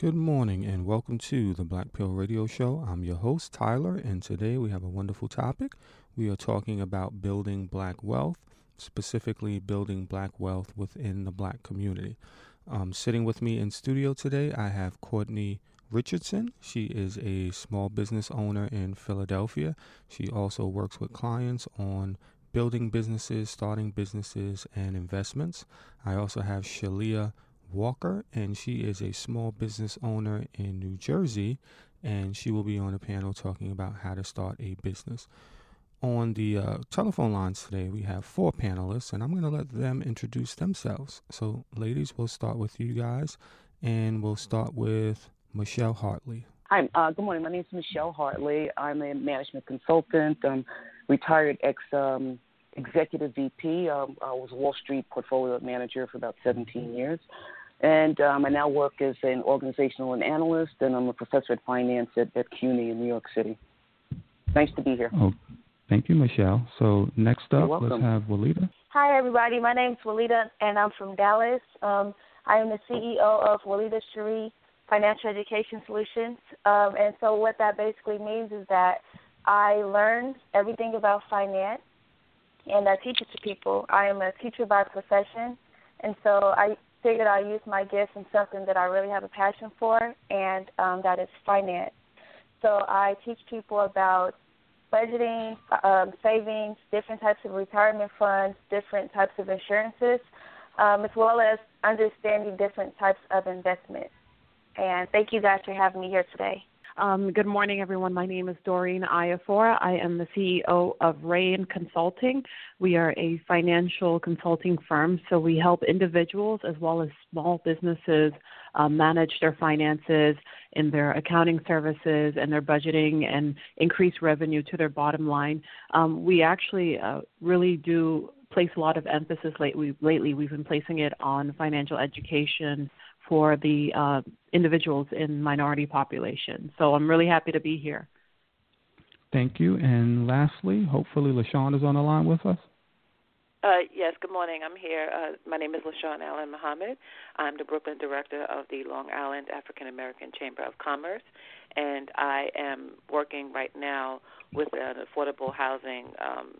Good morning and welcome to the Black Pill Radio Show. I'm your host, Tyler, and today we have a wonderful topic. We are talking about building black wealth, specifically building black wealth within the black community. Um, sitting with me in studio today, I have Courtney Richardson. She is a small business owner in Philadelphia. She also works with clients on building businesses, starting businesses, and investments. I also have Shalia Walker, and she is a small business owner in New Jersey, and she will be on a panel talking about how to start a business. On the uh, telephone lines today, we have four panelists, and I'm going to let them introduce themselves. So, ladies, we'll start with you guys, and we'll start with Michelle Hartley. Hi, uh, good morning. My name is Michelle Hartley. I'm a management consultant. I'm retired ex um, executive VP. Um, I was Wall Street portfolio manager for about 17 years. And um, I now work as an organizational analyst, and I'm a professor at finance at, at CUNY in New York City. Nice to be here. Oh, thank you, Michelle. So next up, let's have Walida. Hi, everybody. My name is Walida, and I'm from Dallas. Um, I am the CEO of Walida Cherie Financial Education Solutions. Um, and so what that basically means is that I learn everything about finance, and I teach it to people. I am a teacher by profession, and so I figured I'd use my gifts in something that I really have a passion for, and um, that is finance. So I teach people about budgeting, um, savings, different types of retirement funds, different types of insurances, um, as well as understanding different types of investments. And thank you guys for having me here today. Um, good morning, everyone. My name is Doreen Iafora. I am the CEO of Rain Consulting. We are a financial consulting firm, so we help individuals as well as small businesses uh, manage their finances in their accounting services and their budgeting and increase revenue to their bottom line. Um, we actually uh, really do place a lot of emphasis lately. Lately, we've been placing it on financial education for the uh, individuals in minority populations. So I'm really happy to be here. Thank you. And lastly, hopefully LaShawn is on the line with us. Uh, yes, good morning. I'm here. Uh, my name is LaShawn Allen Muhammad. I'm the Brooklyn director of the Long Island African American Chamber of Commerce, and I am working right now with an affordable housing um,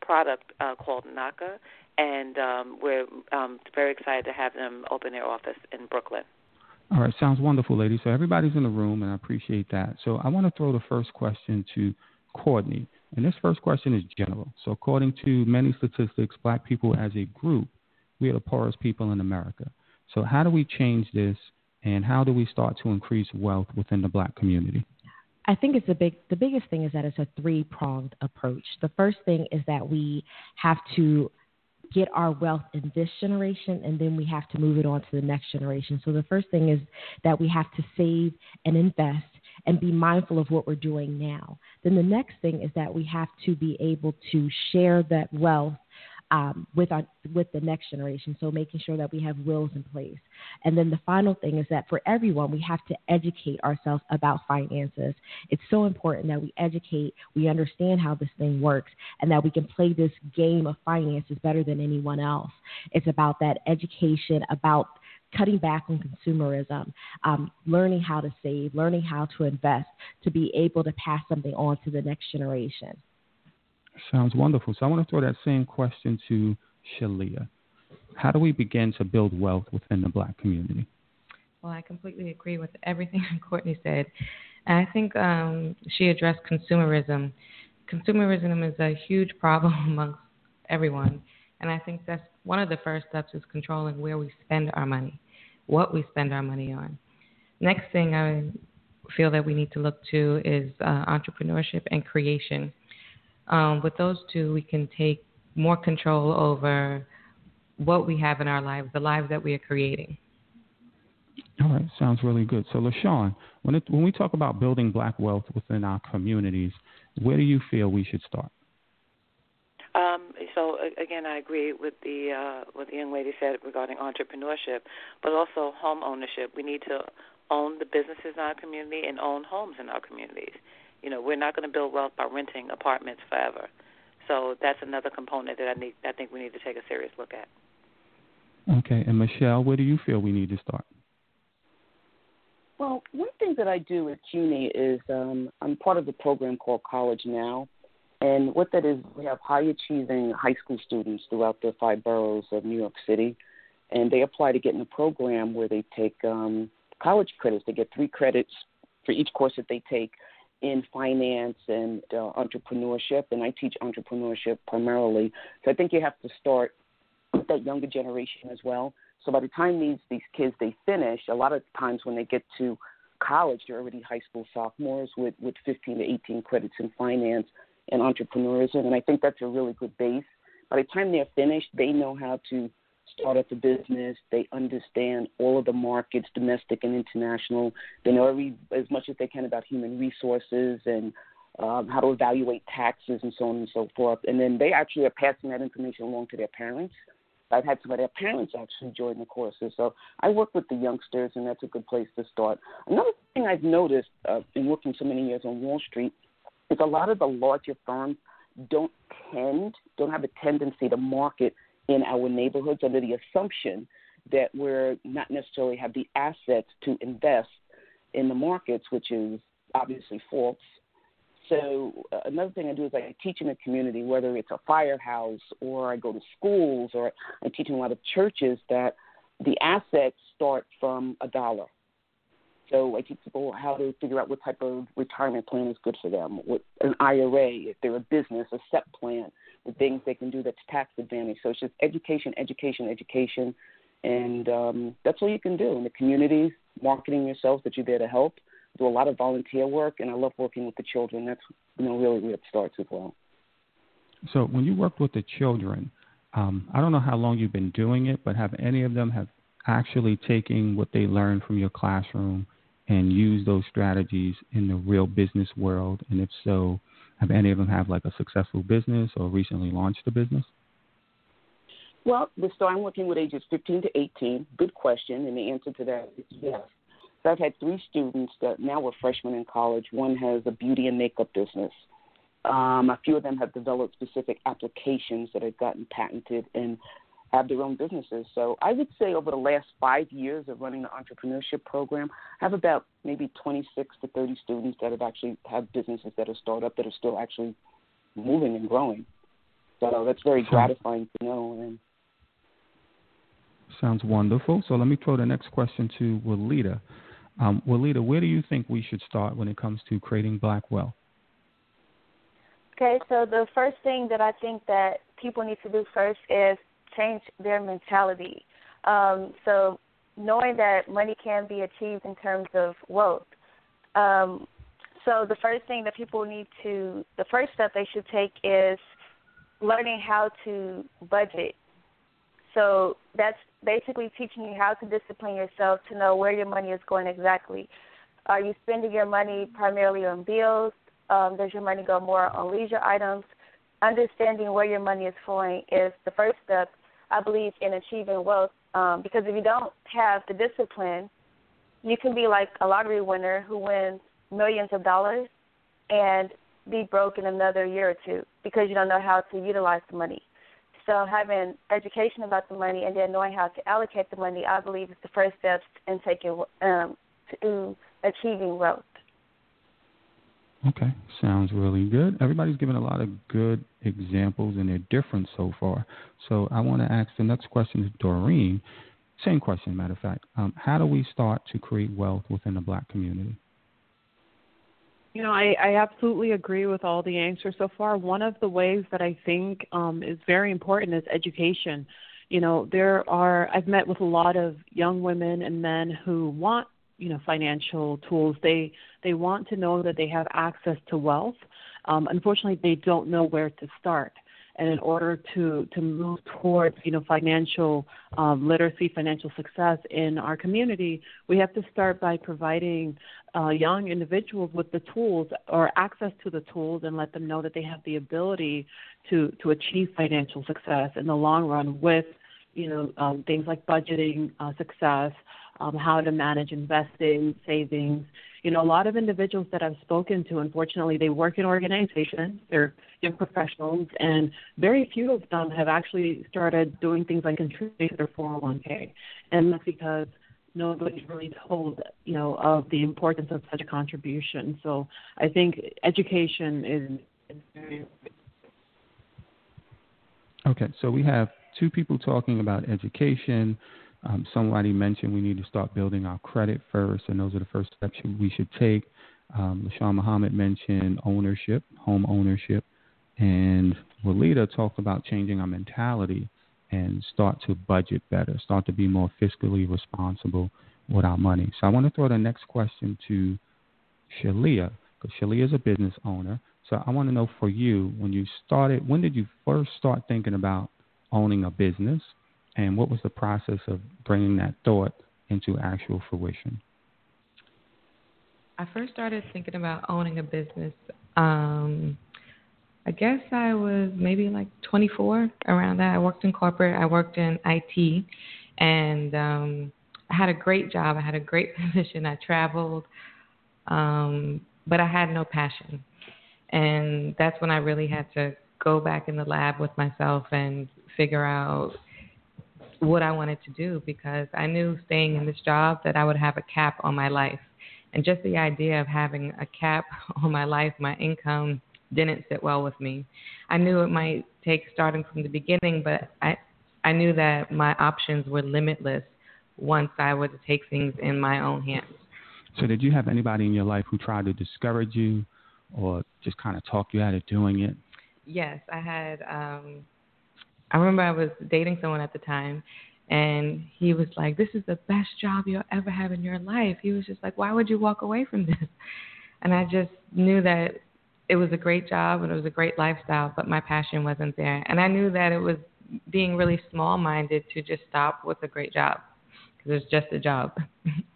product uh, called NACA, and um, we're um, very excited to have them open their office in Brooklyn. All right, sounds wonderful, ladies. So everybody's in the room, and I appreciate that. So I want to throw the first question to Courtney, and this first question is general. So according to many statistics, black people as a group, we are the poorest people in America. So how do we change this, and how do we start to increase wealth within the black community? I think it's a big the biggest thing is that it's a three pronged approach. The first thing is that we have to get our wealth in this generation and then we have to move it on to the next generation. So the first thing is that we have to save and invest and be mindful of what we're doing now. Then the next thing is that we have to be able to share that wealth um, with our with the next generation. So making sure that we have wills in place. And then the final thing is that for everyone, we have to educate ourselves about finances. It's so important that we educate, we understand how this thing works, and that we can play this game of finances better than anyone else. It's about that education about cutting back on consumerism, um, learning how to save, learning how to invest to be able to pass something on to the next generation. Sounds wonderful. So I want to throw that same question to Shalia. How do we begin to build wealth within the black community? Well, I completely agree with everything Courtney said. And I think um, she addressed consumerism. Consumerism is a huge problem amongst everyone. And I think that's one of the first steps is controlling where we spend our money, what we spend our money on. Next thing I feel that we need to look to is uh, entrepreneurship and creation. Um, with those two, we can take more control over what we have in our lives, the lives that we are creating. All right, sounds really good. So, LaShawn, when, it, when we talk about building black wealth within our communities, where do you feel we should start? Um, so again, I agree with the uh, what the young lady said regarding entrepreneurship, but also home ownership. We need to own the businesses in our community and own homes in our communities. You know, we're not going to build wealth by renting apartments forever. So that's another component that I need. I think we need to take a serious look at. Okay, and Michelle, where do you feel we need to start? Well, one thing that I do at CUNY is um, I'm part of a program called College Now. And what that is, we have high achieving high school students throughout the five boroughs of New York City. And they apply to get in a program where they take um, college credits. They get three credits for each course that they take in finance and uh, entrepreneurship. And I teach entrepreneurship primarily. So I think you have to start with that younger generation as well. So by the time these these kids they finish, a lot of times when they get to college, they're already high school sophomores with with 15 to 18 credits in finance and entrepreneurship, and I think that's a really good base. By the time they're finished, they know how to start up a business. They understand all of the markets, domestic and international. They know every as much as they can about human resources and um, how to evaluate taxes and so on and so forth. And then they actually are passing that information along to their parents. I've had some of their parents actually join the courses. So I work with the youngsters, and that's a good place to start. Another thing I've noticed uh, in working so many years on Wall Street is a lot of the larger firms don't tend, don't have a tendency to market in our neighborhoods under the assumption that we're not necessarily have the assets to invest in the markets, which is obviously false. So uh, another thing I do is I teach in the community, whether it's a firehouse or I go to schools or I teach in a lot of churches that the assets start from a dollar. So I teach people how to figure out what type of retirement plan is good for them, what an IRA, if they're a business, a SEP plan, the things they can do that's tax advantage. So it's just education, education, education, and um, that's all you can do in the communities, marketing yourself that you're there to help, do a lot of volunteer work, and I love working with the children. That's you know really where it starts as well. So when you worked with the children, um, I don't know how long you've been doing it, but have any of them have actually taken what they learned from your classroom and used those strategies in the real business world? And if so, have any of them have like a successful business or recently launched a business? Well, so I'm working with ages 15 to 18. Good question, and the answer to that is yes. So I've had three students that now are freshmen in college. One has a beauty and makeup business. Um, a few of them have developed specific applications that have gotten patented and have their own businesses. So I would say over the last five years of running the entrepreneurship program, I have about maybe 26 to 30 students that have actually have businesses that are started up that are still actually moving and growing. So that's very gratifying to know. And Sounds wonderful. So let me throw the next question to Walida. Um, Walida, where do you think we should start when it comes to creating black wealth? Okay, so the first thing that I think that people need to do first is change their mentality. Um, so knowing that money can be achieved in terms of wealth. Um, so the first thing that people need to, the first step they should take is learning how to budget. So that's basically teaching you how to discipline yourself to know where your money is going exactly. Are you spending your money primarily on bills? Um, does your money go more on leisure items? Understanding where your money is flowing is the first step, I believe, in achieving wealth. Um, because if you don't have the discipline, you can be like a lottery winner who wins millions of dollars and be broke in another year or two because you don't know how to utilize the money. So having education about the money and then knowing how to allocate the money, I believe, is the first steps in taking um, to achieving wealth. Okay, sounds really good. Everybody's given a lot of good examples, and they're different so far. So I want to ask the next question to Doreen. Same question, matter of fact. Um, how do we start to create wealth within the black community? You know, I, I absolutely agree with all the answers so far. One of the ways that I think um, is very important is education. You know, there are, I've met with a lot of young women and men who want, you know, financial tools. They, they want to know that they have access to wealth. Um, unfortunately, they don't know where to start and in order to to move towards you know financial um, literacy, financial success in our community, we have to start by providing uh, young individuals with the tools or access to the tools, and let them know that they have the ability to to achieve financial success in the long run with you know um, things like budgeting uh, success, um, how to manage investing, savings. You know, a lot of individuals that I've spoken to, unfortunately, they work in organizations, they're young professionals, and very few of them have actually started doing things like contributing to their 401k. And that's because nobody's really told, you know, of the importance of such a contribution. So I think education is, Okay, so we have two people talking about education. Um, somebody mentioned we need to start building our credit first, and those are the first steps we should take. Um, LaShawn Muhammad mentioned ownership, home ownership, and Walida talked about changing our mentality and start to budget better, start to be more fiscally responsible with our money. So I want to throw the next question to Shalia, because Shalia is a business owner. So I want to know for you, when you started, when did you first start thinking about owning a business, and what was the process of bringing that thought into actual fruition? I first started thinking about owning a business. Um, I guess I was maybe like 24 around that. I worked in corporate. I worked in IT, and um, I had a great job. I had a great position. I traveled, um, but I had no passion, and that's when I really had to go back in the lab with myself and figure out what I wanted to do because I knew staying in this job that I would have a cap on my life and just the idea of having a cap on my life, my income, didn't sit well with me. I knew it might take starting from the beginning, but I I knew that my options were limitless once I would take things in my own hands. So, did you have anybody in your life who tried to discourage you, or just kind of talk you out of doing it? Yes, I had. Um, I remember I was dating someone at the time, and he was like, "This is the best job you'll ever have in your life." He was just like, "Why would you walk away from this?" And I just knew that it was a great job and it was a great lifestyle, but my passion wasn't there. And I knew that it was being really small-minded to just stop with a great job because it's just a job.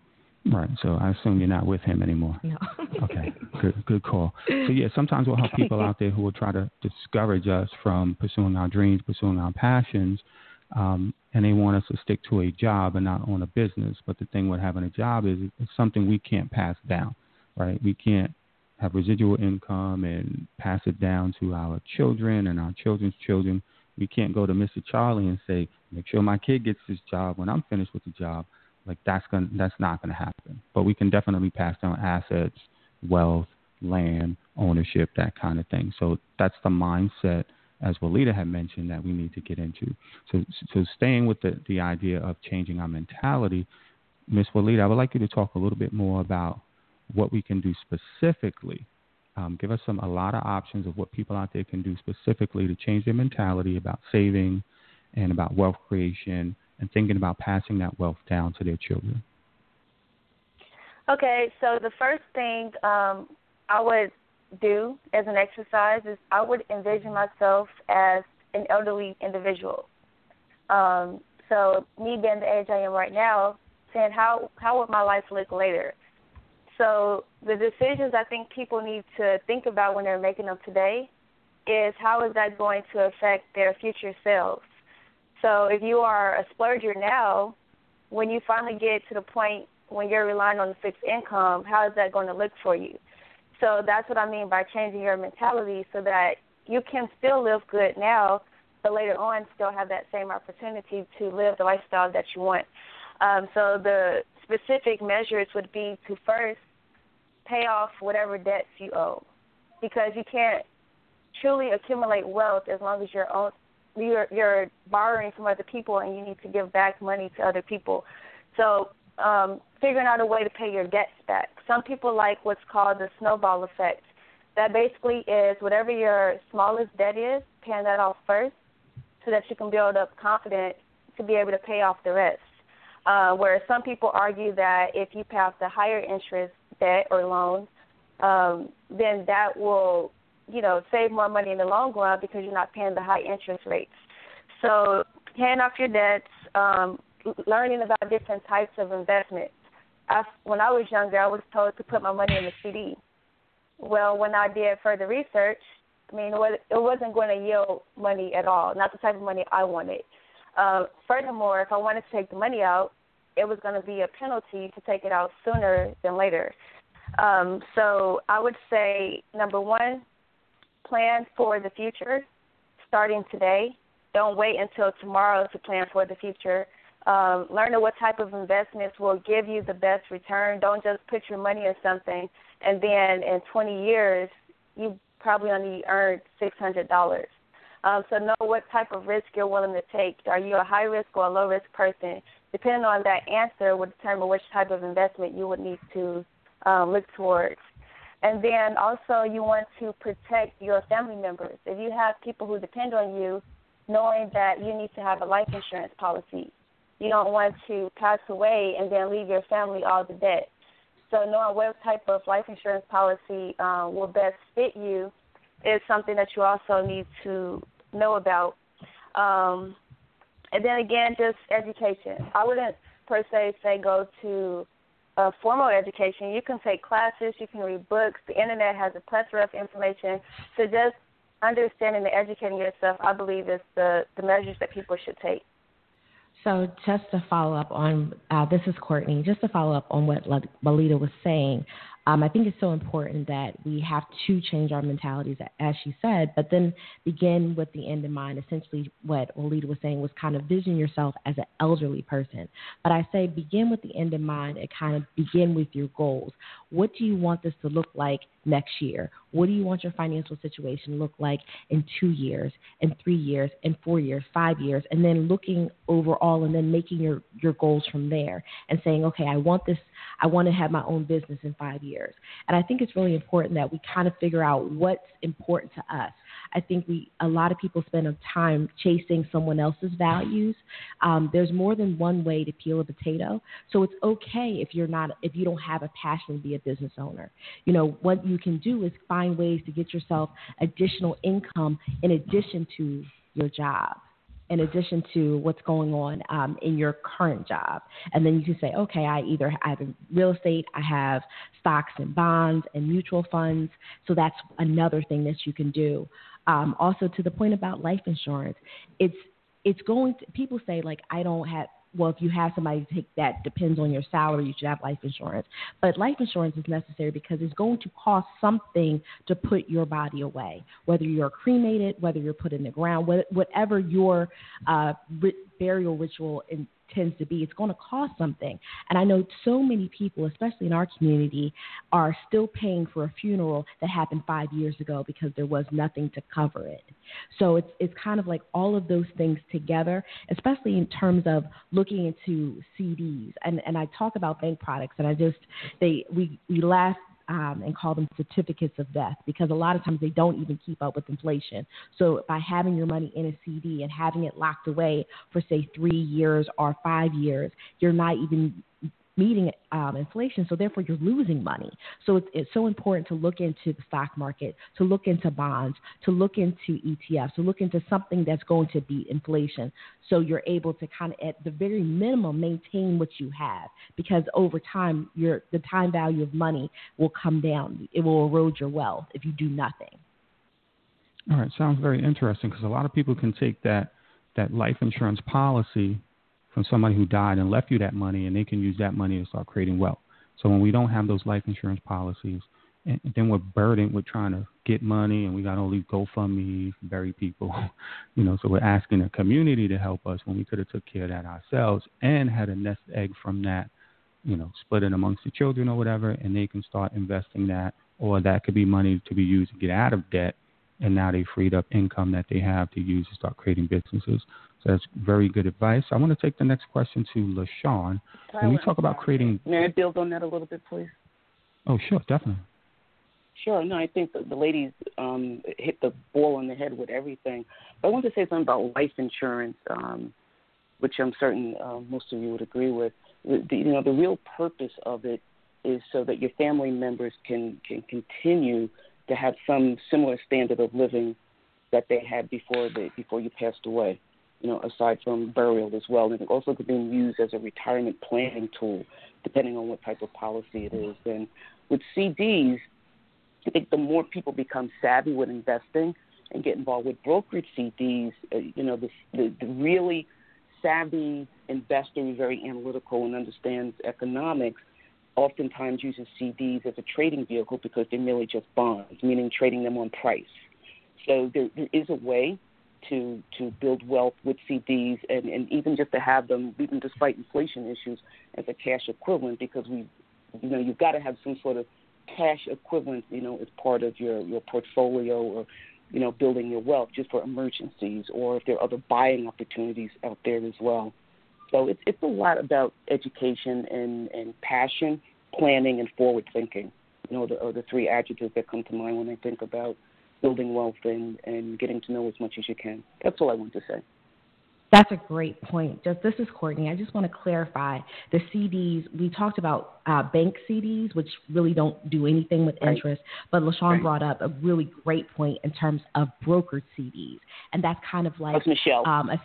Right. So I assume you're not with him anymore. No. okay. Good. Good call. So yeah, sometimes we'll have people out there who will try to discourage us from pursuing our dreams, pursuing our passions, um, and they want us to stick to a job and not own a business. But the thing with having a job is it's something we can't pass down, right? We can't have residual income and pass it down to our children and our children's children. We can't go to Mr. Charlie and say, make sure my kid gets this job when I'm finished with the job. Like that's going to that's not going to happen. But we can definitely pass down assets, wealth, land, ownership, that kind of thing. So that's the mindset as Walida had mentioned, that we need to get into. So, so staying with the, the idea of changing our mentality, Ms. Walida, I would like you to talk a little bit more about what we can do specifically. Um, give us some a lot of options of what people out there can do specifically to change their mentality about saving and about wealth creation and thinking about passing that wealth down to their children. Okay, so the first thing um, I would do as an exercise is I would envision myself as an elderly individual. Um, so me being the age I am right now, saying how how would my life look later? So the decisions I think people need to think about when they're making them today is how is that going to affect their future selves? So if you are a splurger now, when you finally get to the point when you're relying on the fixed income, how is that going to look for you? So that's what I mean by changing your mentality so that you can still live good now, but later on still have that same opportunity to live the lifestyle that you want. Um, so the specific measures would be to first pay off whatever debts you owe, because you can't truly accumulate wealth as long as you're you're you're borrowing from other people and you need to give back money to other people. So um, figuring out a way to pay your debts back. Some people like what's called the snowball effect. That basically is whatever your smallest debt is, paying that off first, so that you can build up confidence to be able to pay off the rest. Uh, where some people argue that if you pay off the higher interest debt or loan, um, then that will, you know, save more money in the long run because you're not paying the high interest rates. So paying off your debts, um, learning about different types of investments. I, when I was younger, I was told to put my money in the CD. Well, when I did further research, I mean, it wasn't going to yield money at all, not the type of money I wanted. Uh, furthermore, if I wanted to take the money out, it was going to be a penalty to take it out sooner than later. Um, so I would say number one, plan for the future starting today. Don't wait until tomorrow to plan for the future Um, learn what type of investments will give you the best return. Don't just put your money in something and then in 20 years you probably only earned $600. Um, so know what type of risk you're willing to take. Are you a high risk or a low risk person? Depending on that answer will determine which type of investment you would need to um, look towards. And then also you want to protect your family members. If you have people who depend on you, knowing that you need to have a life insurance policy. You don't want to pass away and then leave your family all the debt. So knowing what type of life insurance policy uh, will best fit you is something that you also need to know about. Um, and then again, just education. I wouldn't per se say go to formal education. You can take classes, you can read books. The internet has a plethora of information. So just understanding and educating yourself, I believe, is the, the measures that people should take. So, just to follow up on uh, this is Courtney. Just to follow up on what Walida was saying, um, I think it's so important that we have to change our mentalities, as she said, but then begin with the end in mind. Essentially, what Walida was saying was kind of vision yourself as an elderly person. But I say begin with the end in mind and kind of begin with your goals. What do you want this to look like next year? What do you want your financial situation to look like in two years, in three years, in four years, five years, and then looking overall and then making your, your goals from there and saying, okay, I want this, I want to have my own business in five years. And I think it's really important that we kind of figure out what's important to us. I think we a lot of people spend time chasing someone else's values. Um, there's more than one way to peel a potato, so it's okay if you're not if you don't have a passion to be a business owner. You know what you can do is find ways to get yourself additional income in addition to your job in addition to what's going on um, in your current job. And then you can say, okay, I either have real estate, I have stocks and bonds and mutual funds. So that's another thing that you can do. Um, also, to the point about life insurance, it's it's going to people say like I don't have well, if you have somebody to take that depends on your salary, you should have life insurance. But life insurance is necessary because it's going to cost something to put your body away, whether you're cremated, whether you're put in the ground, whatever your uh, burial ritual in, tends to be. It's going to cost something. And I know so many people, especially in our community, are still paying for a funeral that happened five years ago because there was nothing to cover it. So it's it's kind of like all of those things together, especially in terms of looking into CDs. And and I talk about bank products, and I just they we we last um, and call them certificates of death because a lot of times they don't even keep up with inflation. So by having your money in a CD and having it locked away for say three years or five years, you're not even meeting um, inflation, so therefore you're losing money. So it's, it's so important to look into the stock market, to look into bonds, to look into ETFs, to look into something that's going to beat inflation. So you're able to kind of, at the very minimum, maintain what you have because over time, your the time value of money will come down. It will erode your wealth if you do nothing. All right, sounds very interesting because a lot of people can take that that life insurance policy from somebody who died and left you that money, and they can use that money to start creating wealth. So when we don't have those life insurance policies, and then we're burdened with trying to get money, and we got all these GoFundMe, bury people, you know. So we're asking the community to help us when we could have took care of that ourselves and had a nest egg from that, you know, split it amongst the children or whatever, and they can start investing that, or that could be money to be used to get out of debt, and now they freed up income that they have to use to start creating businesses. That's very good advice. I want to take the next question to LaShawn. When we talk about creating. May I build on that a little bit, please? Oh, sure, definitely. Sure. No, I think the, the ladies um, hit the ball on the head with everything. But I want to say something about life insurance, um, which I'm certain uh, most of you would agree with. The, you know, the real purpose of it is so that your family members can can continue to have some similar standard of living that they had before they before you passed away you know, aside from burial as well. And it also could be used as a retirement planning tool, depending on what type of policy it is. And with CDs, I think the more people become savvy with investing and get involved with brokerage CDs, uh, you know, the, the, the really savvy investor who's very analytical and understands economics oftentimes uses CDs as a trading vehicle because they're merely just bonds, meaning trading them on price. So there, there is a way to to build wealth with CDs and, and even just to have them, even despite inflation issues, as a cash equivalent because we, you know, you've got to have some sort of cash equivalent, you know, as part of your your portfolio or you know building your wealth just for emergencies or if there are other buying opportunities out there as well. So it's it's a lot about education and and passion, planning, and forward thinking. You know, the, are the three adjectives that come to mind when I think about building wealth and, and getting to know as much as you can. That's all I want to say. That's a great point. Just this is Courtney. I just want to clarify the CDs. We talked about uh, bank CDs, which really don't do anything with right. interest. But Lashawn right. brought up a really great point in terms of brokered CDs, and that's kind of like that's Michelle. Um, a,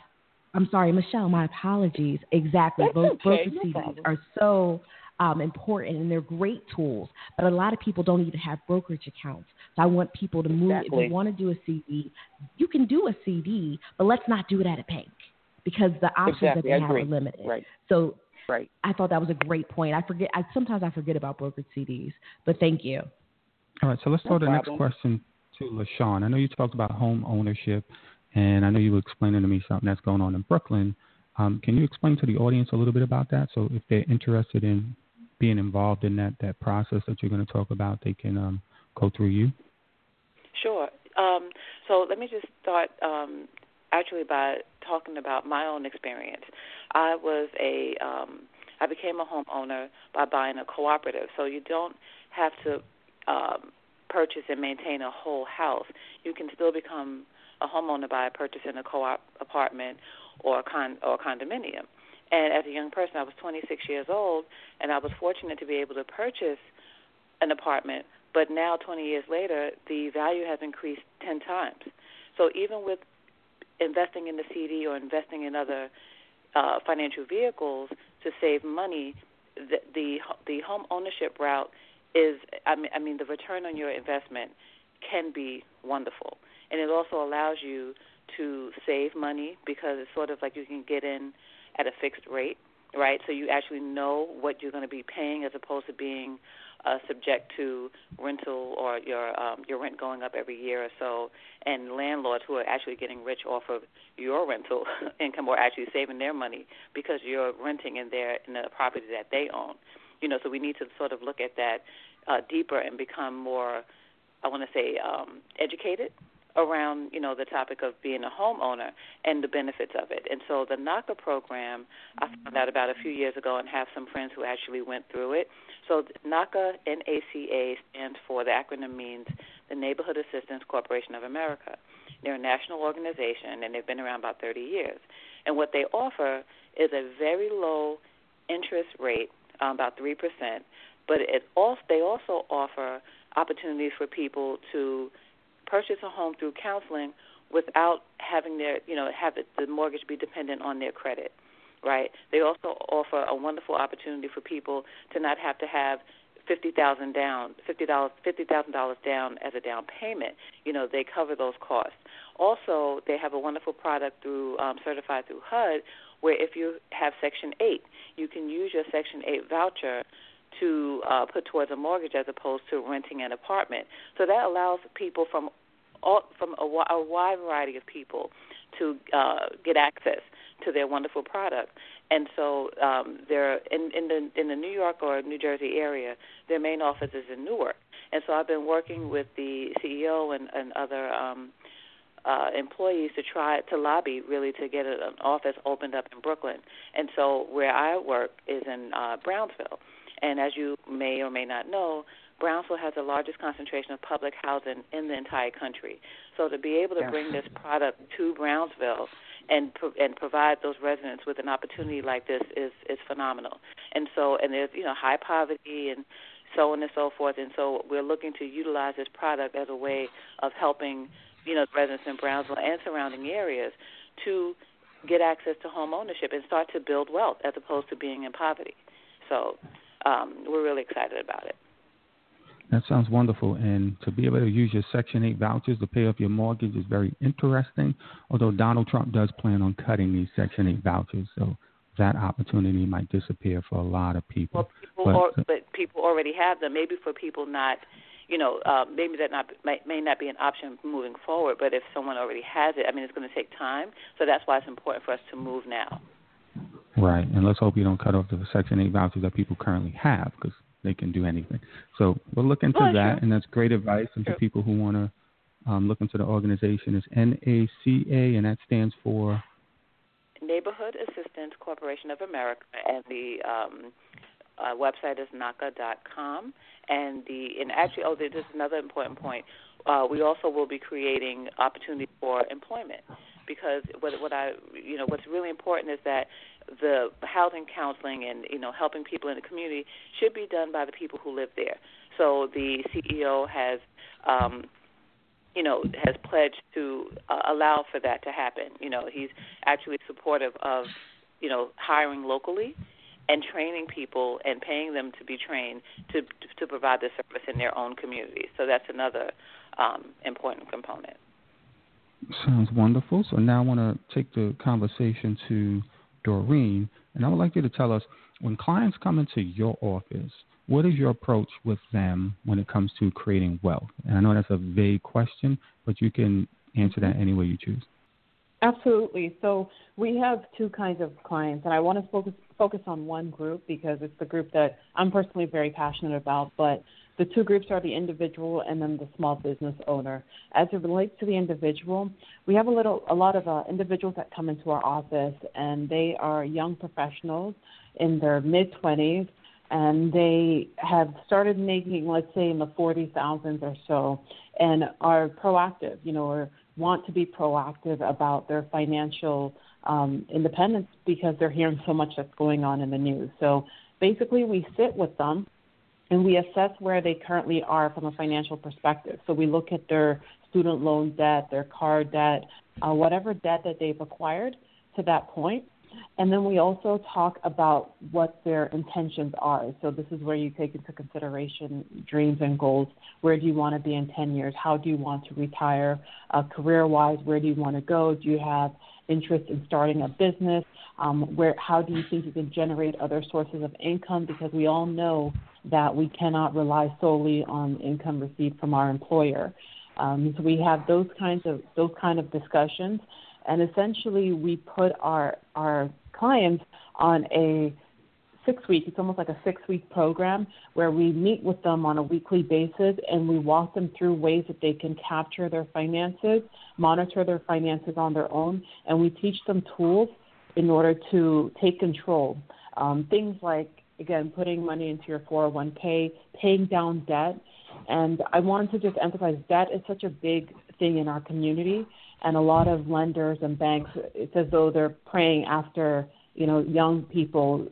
I'm sorry, Michelle. My apologies. Exactly. That's okay. brokered no CDs problem. are so um, important and they're great tools. But a lot of people don't even have brokerage accounts. So I want people to move. Exactly. If you want to do a CD, you can do a CD, but let's not do it at a bank because the options exactly. that they have are limited. Right. So right. I thought that was a great point. I forget. I, sometimes I forget about brokered CDs, but thank you. All right. So let's no go to the problem. next question to LaShawn. I know you talked about home ownership, and I know you were explaining to me something that's going on in Brooklyn. Um, can you explain to the audience a little bit about that? So if they're interested in being involved in that that process that you're going to talk about, they can um, go through you. Sure. Um, so let me just start um, actually by talking about my own experience. I was a um, I became a homeowner by buying a cooperative, so you don't have to um, purchase and maintain a whole house. You can still become a homeowner by purchasing a co-op apartment or a con or a condominium. And as a young person, I was 26 years old, and I was fortunate to be able to purchase an apartment. But now, 20 years later, the value has increased 10 times. So even with investing in the CD or investing in other uh, financial vehicles to save money, the, the the home ownership route is, I mean, I mean, the return on your investment can be wonderful, and it also allows you to save money because it's sort of like you can get in at a fixed rate, right? So you actually know what you're going to be paying as opposed to being uh, subject to rental or your um, your rent going up every year or so, and landlords who are actually getting rich off of your rental income or actually saving their money because you're renting in their in the property that they own. You know, so we need to sort of look at that uh, deeper and become more, I want to say, um, educated around you know the topic of being a homeowner and the benefits of it. And so the NACA program I found out about a few years ago and have some friends who actually went through it. So NACA NACA stands for the acronym means the Neighborhood Assistance Corporation of America. They're a national organization and they've been around about 30 years. And what they offer is a very low interest rate, um, about three percent. But it also they also offer opportunities for people to purchase a home through counseling without having their you know have it, the mortgage be dependent on their credit right? They also offer a wonderful opportunity for people to not have to have fifty thousand down fifty dollars fifty thousand dollars down as a down payment. You know they cover those costs. Also they have a wonderful product through um, certified through hud where if you have section 8 you can use your section 8 voucher to uh, put towards a mortgage as opposed to renting an apartment. So that allows people from all, from a, a wide variety of people to uh, get access to their wonderful product. And so um, they're in, in the in the New York or New Jersey area. Their main office is in Newark. And so I've been working with the CEO and, and other um, uh, employees to try to lobby really to get an office opened up in Brooklyn. And so where I work is in uh, Brownsville. And as you may or may not know, Brownsville has the largest concentration of public housing in the entire country. So to be able to yes. bring this product to Brownsville and and provide those residents with an opportunity like this is is phenomenal. And so and there's you know high poverty and so on and so forth. And so we're looking to utilize this product as a way of helping you know residents in Brownsville and surrounding areas to get access to home ownership and start to build wealth as opposed to being in poverty. So um, we're really excited about it. That sounds wonderful. And to be able to use your Section 8 vouchers to pay off your mortgage is very interesting, although Donald Trump does plan on cutting these Section 8 vouchers. So that opportunity might disappear for a lot of people. Well, people but, or, but people already have them. Maybe for people not you know, uh, maybe that not may, may not be an option moving forward. But if someone already has it, I mean, it's going to take time. So that's why it's important for us to move now. Right, and let's hope you don't cut off the Section 8 vouchers that people currently have because they can do anything. So we'll look into oh, that, sure. and that's great advice. And for people who want to um, look into the organization, is NACA, and that stands for Neighborhood Assistance Corporation of America, and the um, uh, website is NACA.com. And the and actually, oh, there's another important point. Uh, we also will be creating opportunities for employment because what what I you know what's really important is that the housing counseling and you know helping people in the community should be done by the people who live there. So the CEO has um, you know has pledged to uh, allow for that to happen. You know he's actually supportive of you know hiring locally and training people and paying them to be trained to to provide the service in their own communities. So that's another um, important component. Sounds wonderful. So now I want to take the conversation to Doreen, and I would like you to tell us when clients come into your office, what is your approach with them when it comes to creating wealth? And I know that's a vague question, but you can answer that any way you choose. Absolutely. So we have two kinds of clients, and I want to focus focus on one group because it's the group that I'm personally very passionate about. But the two groups are the individual and then the small business owner. As it relates to the individual, we have a little a lot of uh, individuals that come into our office, and they are young professionals in their mid 20s and they have started making, let's say, in the forty thousands or so, and are proactive, you know, or want to be proactive about their financial um, independence because they're hearing so much that's going on in the news. So basically, we sit with them and we assess where they currently are from a financial perspective. So we look at their student loan debt, their car debt, uh, whatever debt that they've acquired to that point. and then we also talk about what their intentions are. So this is where you take into consideration dreams and goals. Where do you want to be in 10 years? How do you want to retire? Uh, career wise, where do you want to go? Do you have interest in starting a business? Um, where, how do you think you can generate other sources of income? Because we all know that we cannot rely solely on income received from our employer. Um, so we have those kinds of those kind of discussions and essentially we put our our clients on a six week it's almost like a six week program where we meet with them on a weekly basis and we walk them through ways that they can capture their finances monitor their finances on their own and we teach them tools in order to take control. Um, things like again putting money into your 401k paying down debt and i wanted to just emphasize debt is such a big thing in our community and a lot of lenders and banks it's as though they're preying after you know young people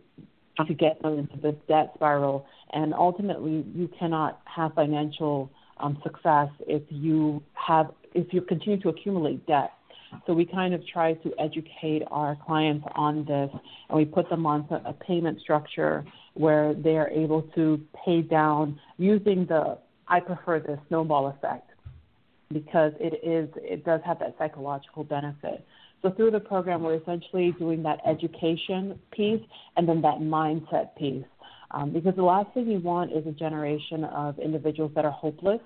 to get them into this debt spiral and ultimately you cannot have financial um, success if you have if you continue to accumulate debt so we kind of try to educate our clients on this and we put them on a payment structure where they are able to pay down using the I prefer the snowball effect because it is it does have that psychological benefit. So through the program, we're essentially doing that education piece and then that mindset piece. Um, because the last thing you want is a generation of individuals that are hopeless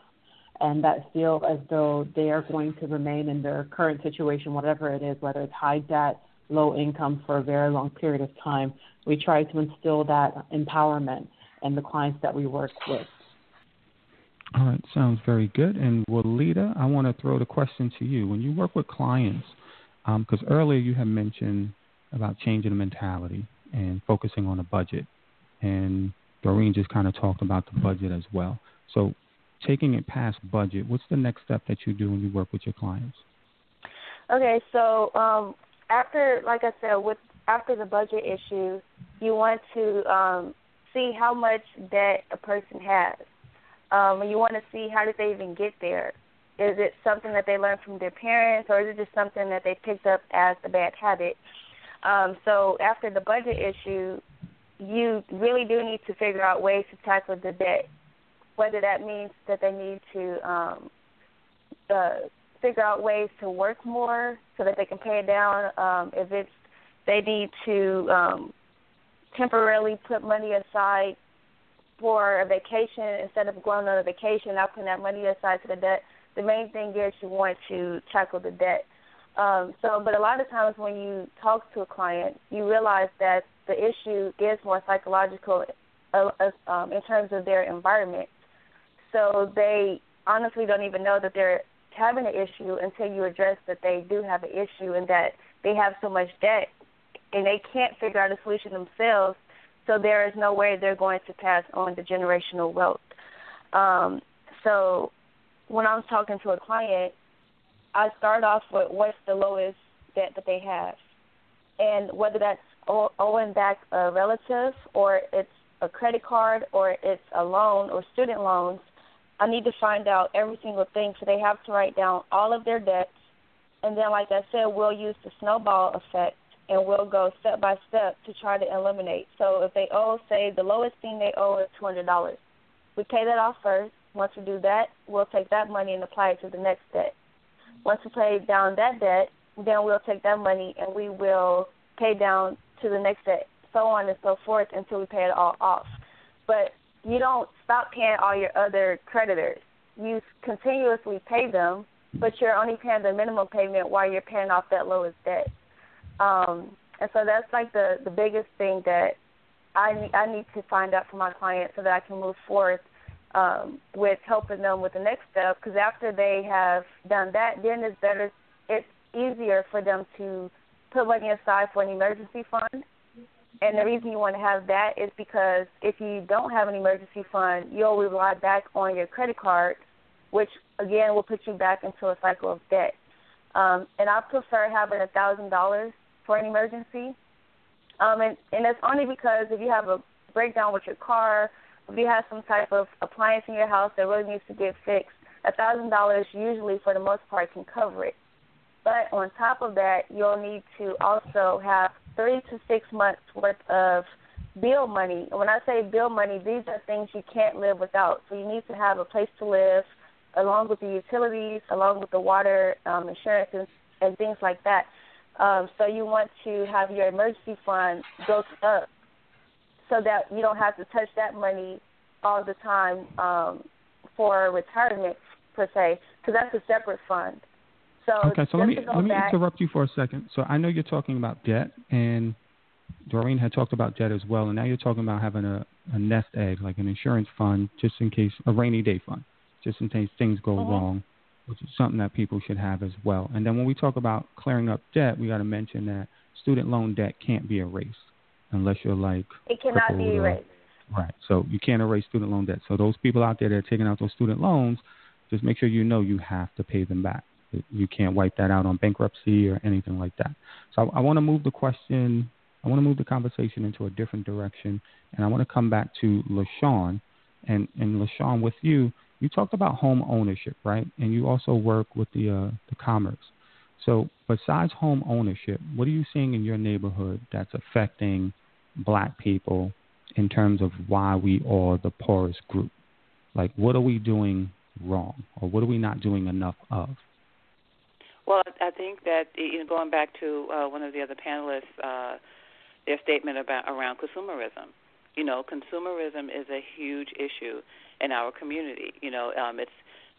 and that feel as though they are going to remain in their current situation, whatever it is, whether it's high debt, low income for a very long period of time. We try to instill that empowerment in the clients that we work with. All right, sounds very good. And Walida, I want to throw the question to you. When you work with clients, because um, earlier you had mentioned about changing the mentality and focusing on a budget, and Doreen just kind of talked about the budget as well. So, taking it past budget, what's the next step that you do when you work with your clients? Okay, so um, after, like I said, with after the budget issue, you want to um, see how much debt a person has um, you want to see how did they even get there. Is it something that they learned from their parents, or is it just something that they picked up as a bad habit? Um, so after the budget issue, you really do need to figure out ways to tackle the debt. Whether that means that they need to um, uh, figure out ways to work more so that they can pay it down. Um, if it's they need to um, temporarily put money aside for a vacation instead of going on a vacation, not putting that money aside to the debt. The main thing is you want to tackle the debt. Um, so, but a lot of times when you talk to a client, you realize that the issue is more psychological uh, uh, um, in terms of their environment. So they honestly don't even know that they're having an issue until you address that they do have an issue and that they have so much debt and they can't figure out a solution themselves. So there is no way they're going to pass on the generational wealth. Um, so when I was talking to a client, I start off with what's the lowest debt that they have, and whether that's owing back a relative or it's a credit card or it's a loan or student loans. I need to find out every single thing, so they have to write down all of their debts, and then, like I said, we'll use the snowball effect and we'll go step by step to try to eliminate. So if they owe, say, the lowest thing they owe is two hundred dollars, we pay that off first. Once we do that, we'll take that money and apply it to the next debt. Once we pay down that debt, then we'll take that money and we will pay down to the next debt, so on and so forth until we pay it all off. But you don't stop paying all your other creditors. You continuously pay them, but you're only paying the minimum payment while you're paying off that lowest debt. Um, and so that's like the the biggest thing that I need, I need to find out from my clients so that I can move forward um, with helping them with the next step. Because after they have done that, then it's better. It's easier for them to put money aside for an emergency fund. And the reason you want to have that is because if you don't have an emergency fund, you'll rely back on your credit card, which again will put you back into a cycle of debt. Um, and I prefer having a thousand dollars for an emergency. Um, and, and that's only because if you have a breakdown with your car, if you have some type of appliance in your house that really needs to get fixed, a thousand dollars usually for the most part can cover it. But on top of that, you'll need to also have three to six months worth of bill money. When I say bill money, these are things you can't live without. So you need to have a place to live, along with the utilities, along with the water, um, insurance, and, and things like that. Um, so you want to have your emergency fund built up so that you don't have to touch that money all the time um, for retirement per se, because that's a separate fund. So okay, so let me let me back, interrupt you for a second. So I know you're talking about debt, and Doreen had talked about debt as well, and now you're talking about having a, a nest egg, like an insurance fund, just in case a rainy day fund, just in case things go uh-huh. wrong, which is something that people should have as well. And then when we talk about clearing up debt, we got to mention that student loan debt can't be erased unless you're like it cannot be erased. Right. So you can't erase student loan debt. So those people out there that are taking out those student loans, just make sure you know you have to pay them back. You can't wipe that out on bankruptcy or anything like that. So I, I want to move the question, I want to move the conversation into a different direction, and I want to come back to LaShawn. And, and LaShawn, with you, you talked about home ownership, right? And you also work with the, uh, the commerce. So besides home ownership, what are you seeing in your neighborhood that's affecting black people in terms of why we are the poorest group? Like, what are we doing wrong, or what are we not doing enough of? Well, I think that you know, going back to uh, one of the other panelists, uh, their statement about around consumerism. You know, consumerism is a huge issue in our community. You know, um, it's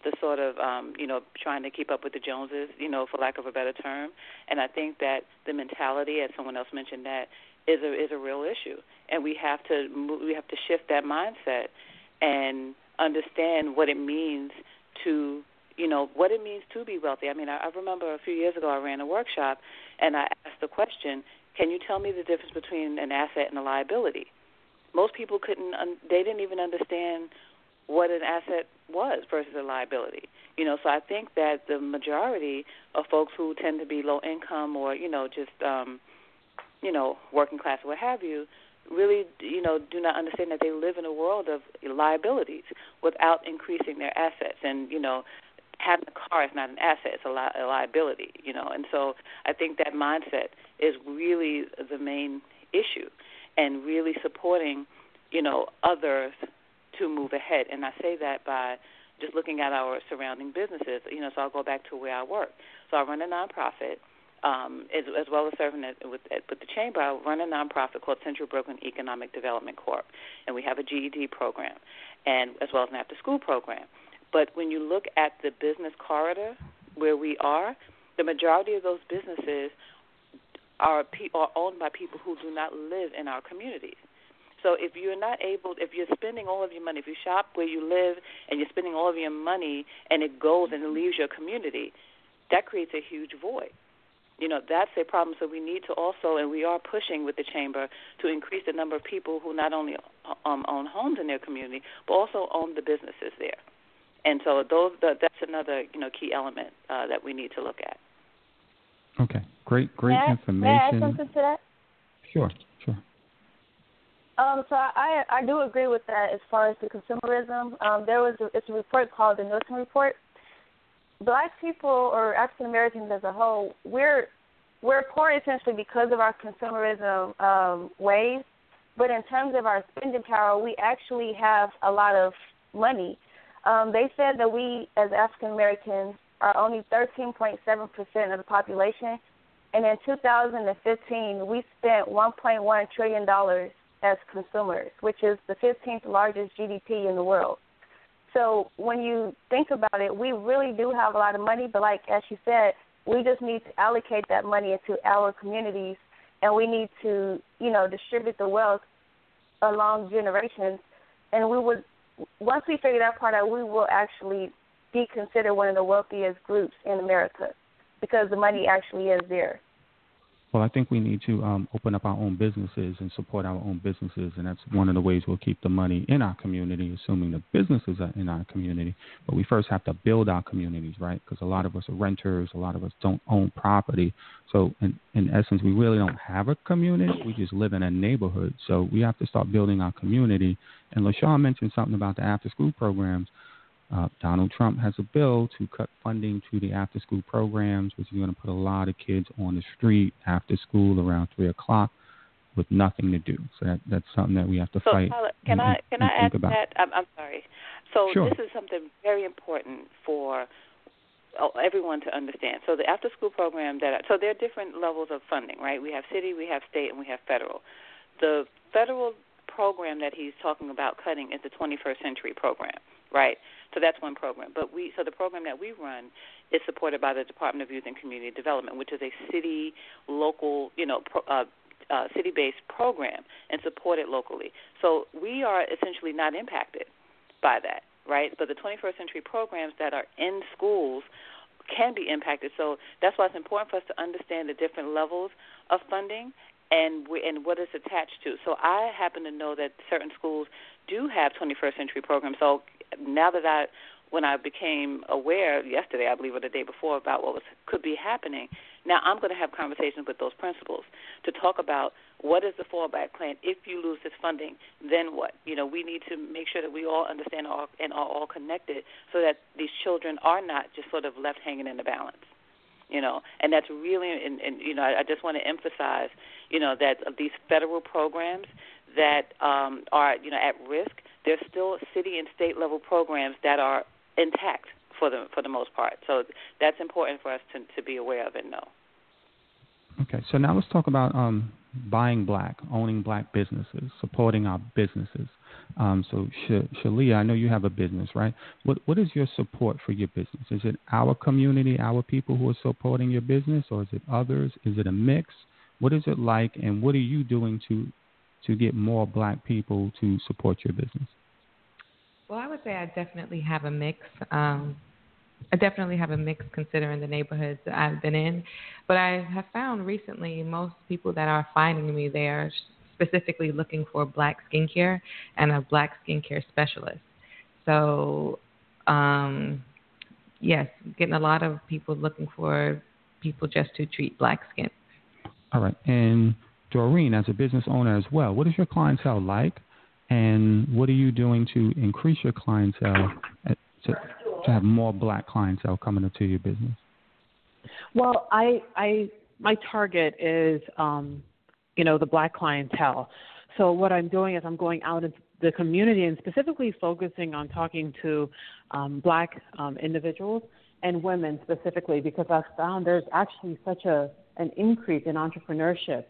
the sort of um, you know trying to keep up with the Joneses, you know, for lack of a better term. And I think that the mentality, as someone else mentioned, that is a is a real issue, and we have to move, we have to shift that mindset and understand what it means to you know what it means to be wealthy. I mean, I, I remember a few years ago I ran a workshop and I asked the question, "Can you tell me the difference between an asset and a liability?" Most people couldn't. Un- they didn't even understand what an asset was versus a liability. You know, so I think that the majority of folks who tend to be low income or you know just um, you know working class or what have you really you know do not understand that they live in a world of liabilities without increasing their assets and you know having a car is not an asset; it's a, li- a liability. You know, and so I think that mindset is really the main issue, and really supporting, you know, others to move ahead. And I say that by just looking at our surrounding businesses. You know, so I'll go back to where I work. So I run a nonprofit. Um, as, as well as serving with, with the chamber, I run a nonprofit called Central Brooklyn Economic Development Corp, and we have a GED program, and as well as an after-school program. But when you look at the business corridor where we are, the majority of those businesses are are owned by people who do not live in our communities. So if you're not able, if you're spending all of your money, if you shop where you live and you're spending all of your money and it goes and it leaves your community, that creates a huge void. You know, that's a problem. So we need to also, and we are pushing with the chamber to increase the number of people who not only um, own homes in their community, but also own the businesses there. And so those, that's another, you know, key element uh, that we need to look at. Okay, great, great may information. May I add something to that? Sure, sure. Um, so I I do agree with that as far as the consumerism. Um, there was a, it's a report called the Nielsen report. Black people or African Americans as a whole, we're we're poor essentially because of our consumerism um, ways. But in terms of our spending power, we actually have a lot of money. Um, they said that we, as African Americans, are only 13.7% of the population, and in 2015, we spent 1.1 trillion dollars as consumers, which is the 15th largest GDP in the world. So when you think about it, we really do have a lot of money, but like as you said, we just need to allocate that money into our communities, and we need to, you know, distribute the wealth along generations. And we would, once we figure that part out, we will actually be considered one of the wealthiest groups in America because the money actually is there. Well, I think we need to um, open up our own businesses and support our own businesses, and that's one of the ways we'll keep the money in our community, assuming the businesses are in our community. But we first have to build our communities, right? Because a lot of us are renters, a lot of us don't own property. So, in, in essence, we really don't have a community. We just live in a neighborhood. So, we have to start building our community. And LaShawn mentioned something about the after school programs. Uh, Donald Trump has a bill to cut funding to the after school programs, which is going to put a lot of kids on the street after school around 3 o'clock with nothing to do. So that, that's something that we have to so, fight. Can and, I can and I add about. that? I'm, I'm sorry. So sure. this is something very important for oh, everyone to understand. So the after school program that so there are different levels of funding, right? We have city, we have state, and we have federal. The federal program that he's talking about cutting is the 21st century program, right? So that's one program. But we so the program that we run is supported by the Department of Youth and Community Development, which is a city local, you know, pro, uh, uh, city-based program and supported locally. So we are essentially not impacted by that, right? But the 21st century programs that are in schools can be impacted. So that's why it's important for us to understand the different levels of funding and we, and what it's attached to. So I happen to know that certain schools do have 21st century programs. So now that I when I became aware yesterday, I believe, or the day before, about what was could be happening, now I'm going to have conversations with those principals to talk about what is the fallback plan if you lose this funding. Then what? You know, we need to make sure that we all understand all, and are all connected, so that these children are not just sort of left hanging in the balance. You know, and that's really, and, and you know, I, I just want to emphasize, you know, that these federal programs that um, are, you know, at risk there's still city and state level programs that are intact for the for the most part. So that's important for us to to be aware of and know. Okay, so now let's talk about um, buying black, owning black businesses, supporting our businesses. Um, so, Sh- Shalea, I know you have a business, right? What what is your support for your business? Is it our community, our people who are supporting your business, or is it others? Is it a mix? What is it like, and what are you doing to to get more black people to support your business? Well, I would say I definitely have a mix. Um, I definitely have a mix considering the neighborhoods that I've been in. But I have found recently most people that are finding me, they are specifically looking for black skincare and a black skincare specialist. So, um, yes, getting a lot of people looking for people just to treat black skin. All right. And Doreen, as a business owner as well, what is your clientele like? And what are you doing to increase your clientele uh, to, to have more black clientele coming into your business? Well, I, I, my target is, um, you know, the black clientele. So what I'm doing is I'm going out into the community and specifically focusing on talking to um, black um, individuals and women specifically because I've found there's actually such a an increase in entrepreneurship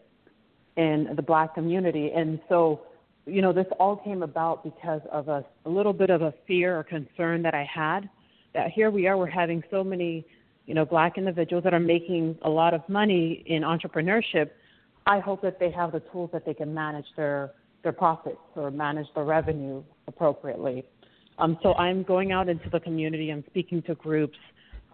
in the black community. And so, you know, this all came about because of a, a little bit of a fear or concern that I had that here we are, we're having so many, you know, black individuals that are making a lot of money in entrepreneurship. I hope that they have the tools that they can manage their their profits or manage the revenue appropriately. Um, so I'm going out into the community. I'm speaking to groups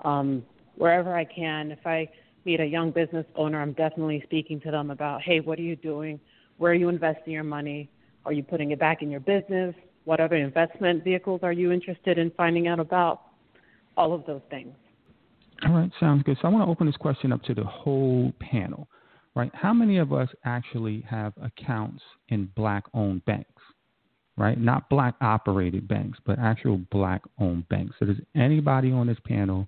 um, wherever I can. If I meet a young business owner, I'm definitely speaking to them about, hey, what are you doing? Where are you investing your money? Are you putting it back in your business? What other investment vehicles are you interested in finding out about? All of those things. All right, sounds good. So I want to open this question up to the whole panel, right? How many of us actually have accounts in black owned banks? Right, not black operated banks, but actual black owned banks. So, does anybody on this panel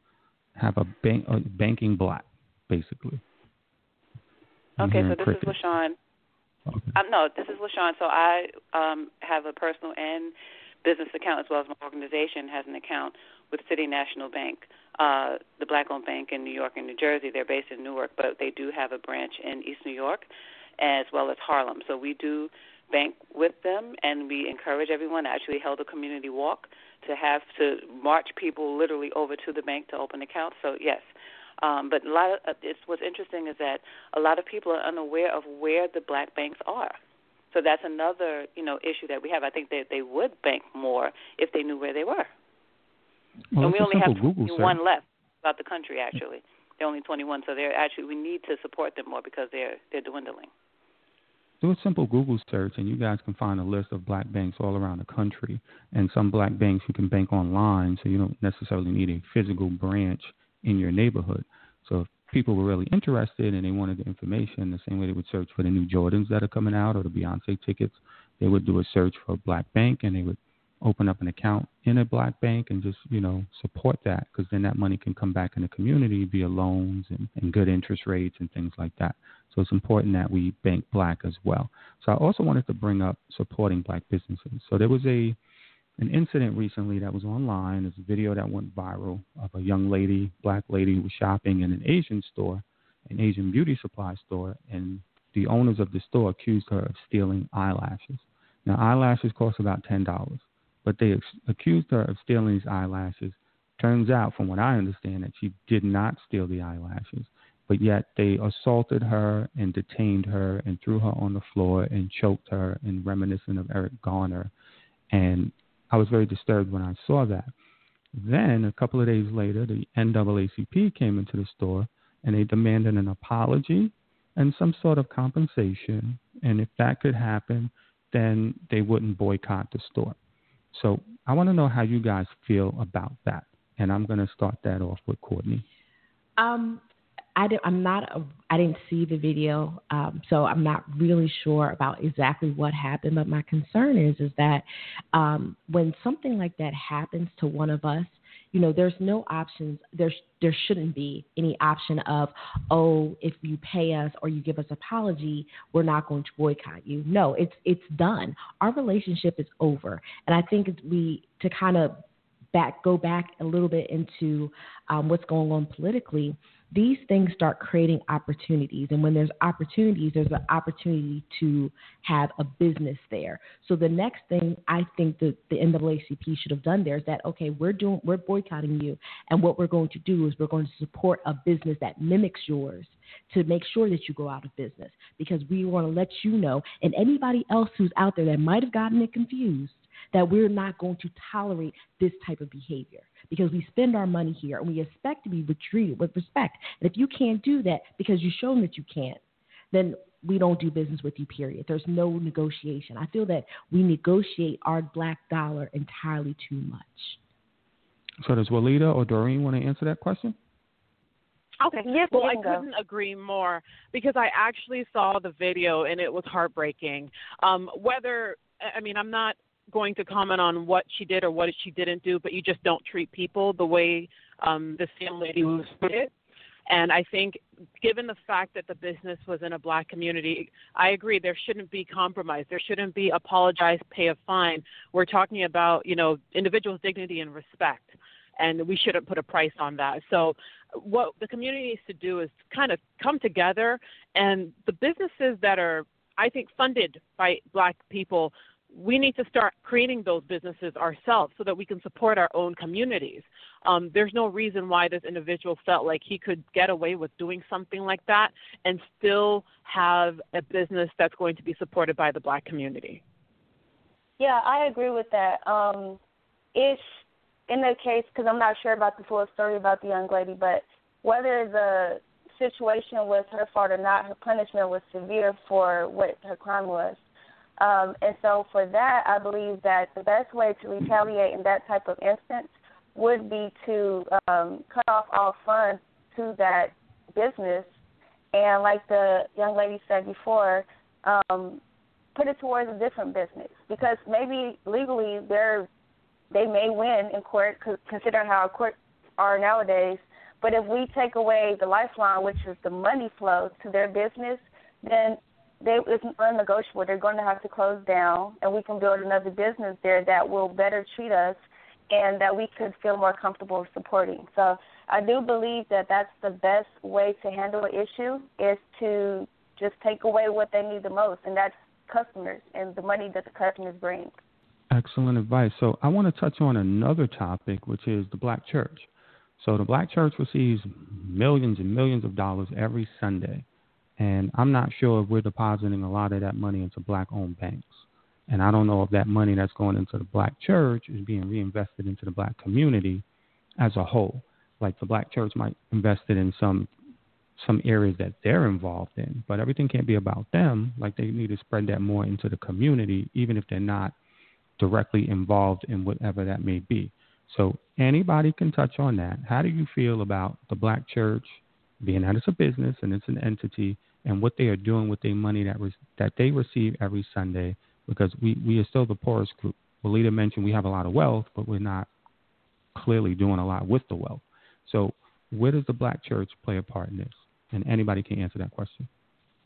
have a bank, a banking black? Basically. Okay, so this cricket. is LaShawn. Okay. Um, no, this is LaShawn. So I um, have a personal and business account as well as my organization has an account with City National Bank, uh, the black-owned bank in New York and New Jersey. They're based in Newark, but they do have a branch in East New York as well as Harlem. So we do bank with them, and we encourage everyone. I actually held a community walk to have to march people literally over to the bank to open accounts. So yes, um, but a lot of uh, it's, what's interesting is that a lot of people are unaware of where the black banks are. So that's another you know issue that we have. I think that they would bank more if they knew where they were. Well, and we only have one left about the country actually. They're only 21, so they're actually we need to support them more because they're they're dwindling. Do a simple Google search, and you guys can find a list of black banks all around the country. And some black banks you can bank online, so you don't necessarily need a physical branch in your neighborhood. So if people were really interested and they wanted the information, the same way they would search for the new Jordans that are coming out or the Beyonce tickets, they would do a search for black bank and they would open up an account in a black bank and just you know support that because then that money can come back in the community via loans and, and good interest rates and things like that. So it's important that we bank black as well. So i also wanted to bring up supporting black businesses. So there was a an incident recently that was online. There's a video that went viral of a young lady, black lady, who was shopping in an Asian store, an Asian beauty supply store, and the owners of the store accused her of stealing eyelashes. Now, eyelashes cost about ten dollars, but they ex- accused her of stealing these eyelashes. Turns out, from what I understand, that she did not steal the eyelashes, but yet they assaulted her and detained her and threw her on the floor and choked her, and reminiscent of Eric Garner. And I was very disturbed when I saw that. Then, a couple of days later, the NAACP came into the store and they demanded an apology and some sort of compensation. And if that could happen, then they wouldn't boycott the store. So I want to know how you guys feel about that. And I'm going to start that off with Courtney. Um, I did, I'm not. A, I didn't see the video, um, so I'm not really sure about exactly what happened. But my concern is, is that um, when something like that happens to one of us, you know, there's no options. There's there shouldn't be any option of, oh, if you pay us or you give us apology, we're not going to boycott you. No, it's it's done. Our relationship is over, and I think we to kind of back go back a little bit into um, what's going on politically these things start creating opportunities. And when there's opportunities, there's an opportunity to have a business there. So the next thing I think that the NAACP should have done there is that, okay, we're doing, we're boycotting you. And what we're going to do is we're going to support a business that mimics yours to make sure that you go out of business because we want to let you know and anybody else who's out there that might have gotten it confused that we're not going to tolerate this type of behavior because we spend our money here and we expect to be treated with respect. And if you can't do that because you've shown that you can't, then we don't do business with you, period. There's no negotiation. I feel that we negotiate our black dollar entirely too much. So, does Walida or Doreen want to answer that question? Okay. Yes, well, I couldn't agree more because I actually saw the video and it was heartbreaking. Um, whether I mean, I'm not going to comment on what she did or what she didn't do, but you just don't treat people the way um, this young lady was treated. And I think, given the fact that the business was in a black community, I agree there shouldn't be compromise. There shouldn't be apologize, pay a fine. We're talking about, you know, individuals' dignity and respect. and we shouldn't put a price on that. So, what the community needs to do is kind of come together, and the businesses that are, I think, funded by Black people we need to start creating those businesses ourselves so that we can support our own communities. Um, there's no reason why this individual felt like he could get away with doing something like that and still have a business that's going to be supported by the black community. Yeah, I agree with that. Um, if in the case, because I'm not sure about the full story about the young lady, but whether the situation was her fault or not, her punishment was severe for what her crime was. Um, and so for that, I believe that the best way to retaliate in that type of instance would be to um, cut off all funds to that business, and like the young lady said before, um, put it towards a different business because maybe legally they're they may win in court, considering how our courts are nowadays. But if we take away the lifeline, which is the money flow to their business, then they it's unnegotiable. They're going to have to close down, and we can build another business there that will better treat us, and that we could feel more comfortable supporting. So I do believe that that's the best way to handle an issue is to just take away what they need the most, and that's customers and the money that the customers bring. Excellent advice. So I want to touch on another topic, which is the black church. So the black church receives millions and millions of dollars every Sunday and I'm not sure if we're depositing a lot of that money into black owned banks. And I don't know if that money that's going into the black church is being reinvested into the black community as a whole. Like the black church might invest it in some some areas that they're involved in, but everything can't be about them. Like they need to spread that more into the community, even if they're not directly involved in whatever that may be. So anybody can touch on that. How do you feel about the black church being that it's a business and it's an entity and what they are doing with their money that was that they receive every Sunday because we, we are still the poorest group. Walida mentioned we have a lot of wealth, but we're not clearly doing a lot with the wealth. So where does the black church play a part in this? And anybody can answer that question.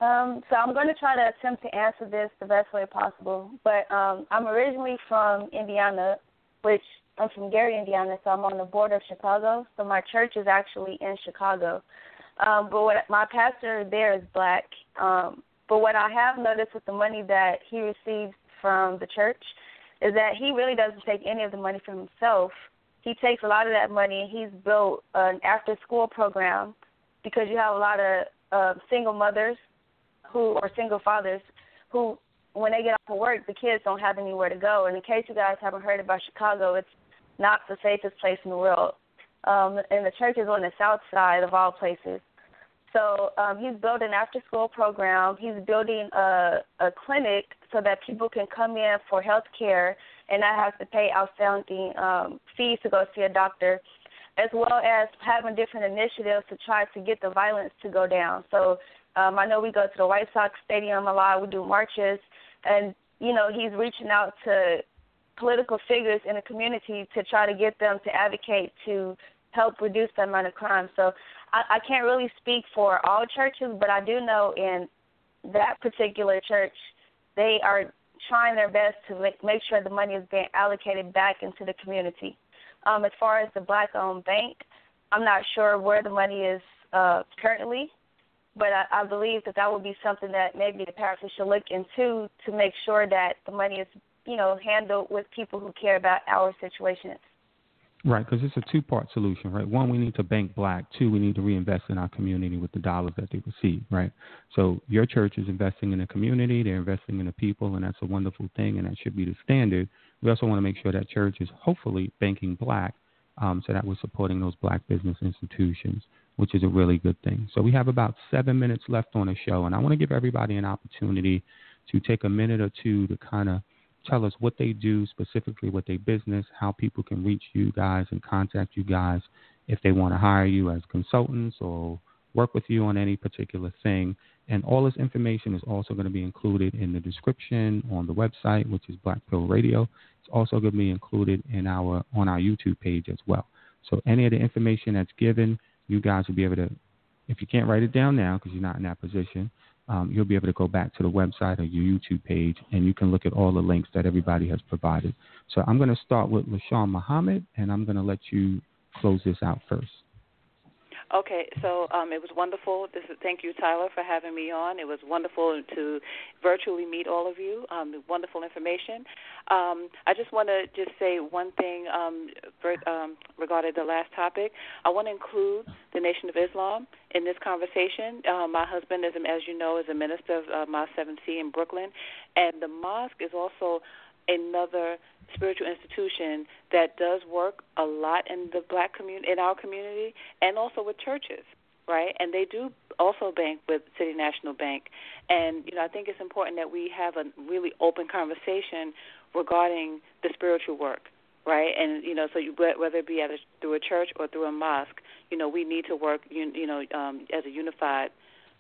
Um, so I'm going to try to attempt to answer this the best way possible. But um, I'm originally from Indiana, which I'm from Gary, Indiana, so I'm on the border of Chicago. So my church is actually in Chicago. Um, but what my pastor there is black. Um, but what I have noticed with the money that he receives from the church is that he really doesn't take any of the money for himself. He takes a lot of that money and he's built an after school program because you have a lot of uh, single mothers who or single fathers who when they get off of work the kids don't have anywhere to go. And in case you guys haven't heard about Chicago, it's not the safest place in the world um, and the church is on the south side of all places. So um, he's building after school program. He's building a, a clinic so that people can come in for health care and not have to pay outstanding um, fees to go see a doctor, as well as having different initiatives to try to get the violence to go down. So um, I know we go to the White Sox Stadium a lot. We do marches, and you know he's reaching out to political figures in the community to try to get them to advocate to help reduce the amount of crime. So I, I can't really speak for all churches, but I do know in that particular church, they are trying their best to make, make sure the money is being allocated back into the community. Um, as far as the black-owned bank, I'm not sure where the money is uh, currently, but I, I believe that that would be something that maybe the parish should look into to make sure that the money is, you know, handled with people who care about our situation. Right, because it's a two part solution, right? One, we need to bank black. Two, we need to reinvest in our community with the dollars that they receive, right? So your church is investing in the community, they're investing in the people, and that's a wonderful thing, and that should be the standard. We also want to make sure that church is hopefully banking black um, so that we're supporting those black business institutions, which is a really good thing. So we have about seven minutes left on the show, and I want to give everybody an opportunity to take a minute or two to kind of tell us what they do specifically with their business, how people can reach you guys and contact you guys if they want to hire you as consultants or work with you on any particular thing. And all this information is also going to be included in the description on the website, which is Black Pill Radio. It's also going to be included in our on our YouTube page as well. So any of the information that's given, you guys will be able to. If you can't write it down now because you're not in that position, um, you'll be able to go back to the website or your YouTube page and you can look at all the links that everybody has provided. So I'm going to start with LaShawn Muhammad and I'm going to let you close this out first. Okay, so um, it was wonderful. This is, thank you, Tyler, for having me on. It was wonderful to virtually meet all of you. Um, wonderful information. Um, I just want to just say one thing um, um, regarding the last topic. I want to include the Nation of Islam in this conversation. Uh, my husband, is, as you know, is a minister of uh, Mosque 7C in Brooklyn, and the mosque is also another spiritual institution that does work a lot in the black community in our community and also with churches right? And they do also bank with city national bank. And you know i think it's important that we have a really open conversation regarding the spiritual work right? And you know so you, whether it be at a, through a church or through a mosque you know we need to work you, you know um, as a unified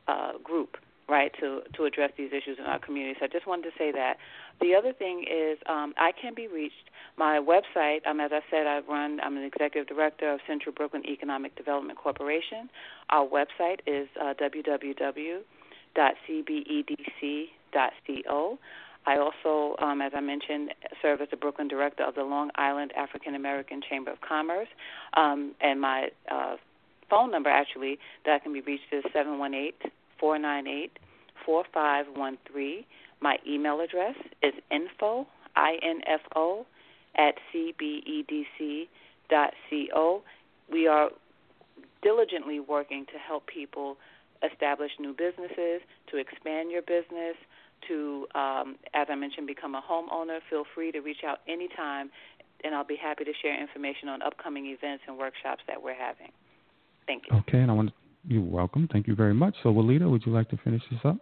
uh, group right, to to address these issues in our community. So I just wanted to say that. The other thing is um, I can be reached. My website, um, as I said, I run. I'm an executive director of Central Brooklyn Economic Development Corporation. Our website is uh, www.cbedc.co. I also, um, as I mentioned, serve as the Brooklyn director of the Long Island African American Chamber of Commerce, um, and my uh, phone number actually that can be reached is seven one eight Four nine eight four five one three. My email address is info, I-N-F-O, at cbedc.co. We are diligently working to help people establish new businesses, to expand your business, to, um, as I mentioned, become a homeowner. Feel free to reach out anytime, and I'll be happy to share information on upcoming events and workshops that we're having. Thank you. Okay, and I want to you're welcome. Thank you very much. So, Walida, would you like to finish this up?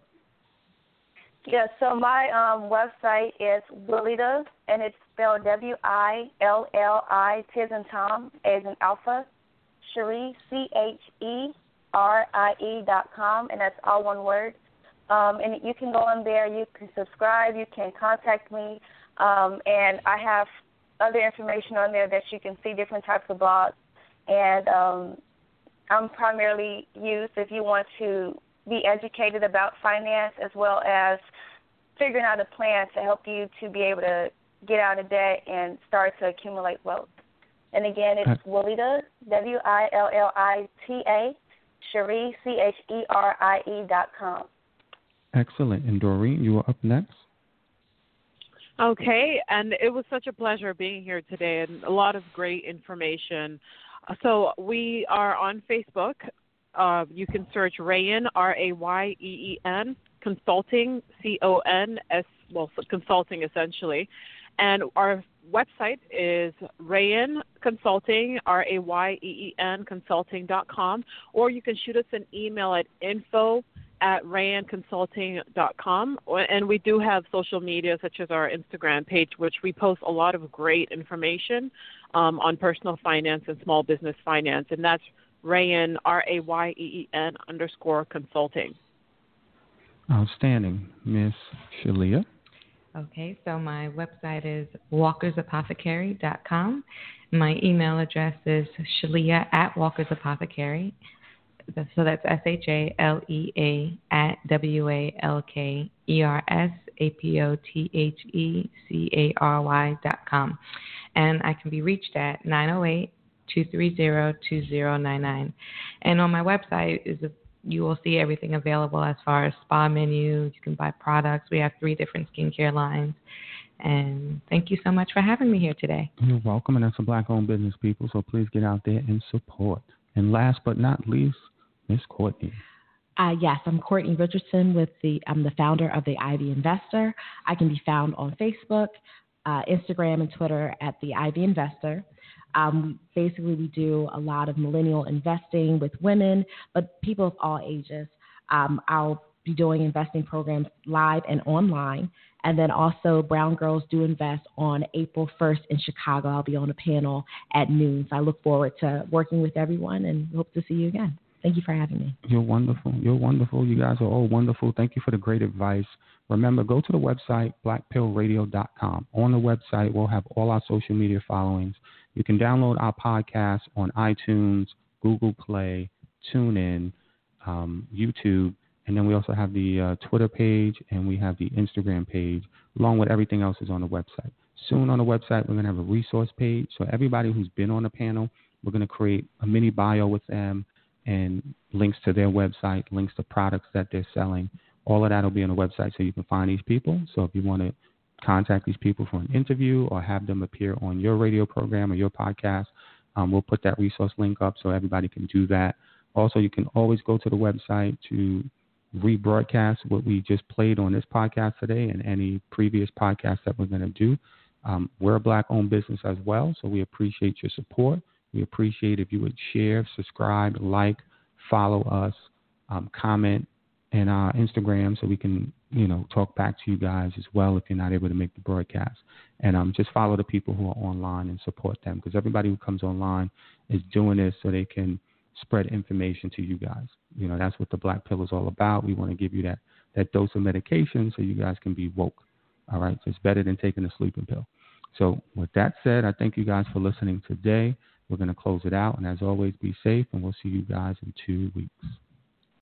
Yeah, so my um, website is Willita, and it's spelled W I L L I, Tis and Tom, as in Alpha, Cherie, C H E R I E dot com, and that's all one word. Um, and you can go on there, you can subscribe, you can contact me, um, and I have other information on there that you can see different types of blogs. And um, I'm primarily used if you want to be educated about finance as well as figuring out a plan to help you to be able to get out of debt and start to accumulate wealth. And again, it's uh, Willita, W I L L I T A, Cherie, C H E R I E dot com. Excellent. And Doreen, you are up next. Okay, and it was such a pleasure being here today and a lot of great information. So we are on Facebook. Uh, you can search Rayeen R A Y E E N Consulting C O N S well consulting essentially, and our website is Rayeen Consulting R A Y E E N Consulting dot com, or you can shoot us an email at info at rayeenconsulting.com. And we do have social media, such as our Instagram page, which we post a lot of great information um, on personal finance and small business finance. And that's Rayeen, R A Y E E N underscore consulting. Outstanding. Miss Shalea. Okay, so my website is walkersapothecary.com. My email address is shalea at walkersapothecary so that's S H A L E A at W A L K E R S A P O T H E C A R Y dot com. And I can be reached at 908 230 2099. And on my website is a, you will see everything available as far as spa menu. You can buy products. We have three different skincare lines. And thank you so much for having me here today. You're welcome. And that's a black owned business, people. So please get out there and support. And last but not least, Miss Courtney. Uh, yes, I'm Courtney Richardson with the I'm the founder of the Ivy Investor. I can be found on Facebook, uh, Instagram, and Twitter at the Ivy Investor. Um, basically, we do a lot of millennial investing with women, but people of all ages. Um, I'll be doing investing programs live and online. And then also, Brown Girls Do Invest on April 1st in Chicago. I'll be on a panel at noon. So I look forward to working with everyone and hope to see you again. Thank you for having me. You're wonderful. You're wonderful. You guys are all wonderful. Thank you for the great advice. Remember, go to the website, blackpillradio.com. On the website, we'll have all our social media followings. You can download our podcast on iTunes, Google Play, TuneIn, um, YouTube, and then we also have the uh, Twitter page and we have the Instagram page, along with everything else is on the website. soon on the website, we're going to have a resource page. So everybody who's been on the panel, we're going to create a mini bio with them and links to their website, links to products that they're selling. All of that will be on the website so you can find these people. So if you want to contact these people for an interview or have them appear on your radio program or your podcast, um, we'll put that resource link up so everybody can do that. Also, you can always go to the website to rebroadcast what we just played on this podcast today and any previous podcasts that we're going to do. Um, we're a black owned business as well, so we appreciate your support. We appreciate if you would share, subscribe, like, follow us, um, comment, and our Instagram so we can, you know, talk back to you guys as well if you're not able to make the broadcast. And um, just follow the people who are online and support them because everybody who comes online is doing this so they can spread information to you guys. You know, that's what the Black Pill is all about. We want to give you that that dose of medication so you guys can be woke. All right, so it's better than taking a sleeping pill. So with that said, I thank you guys for listening today. We're going to close it out, and as always, be safe, and we'll see you guys in two weeks.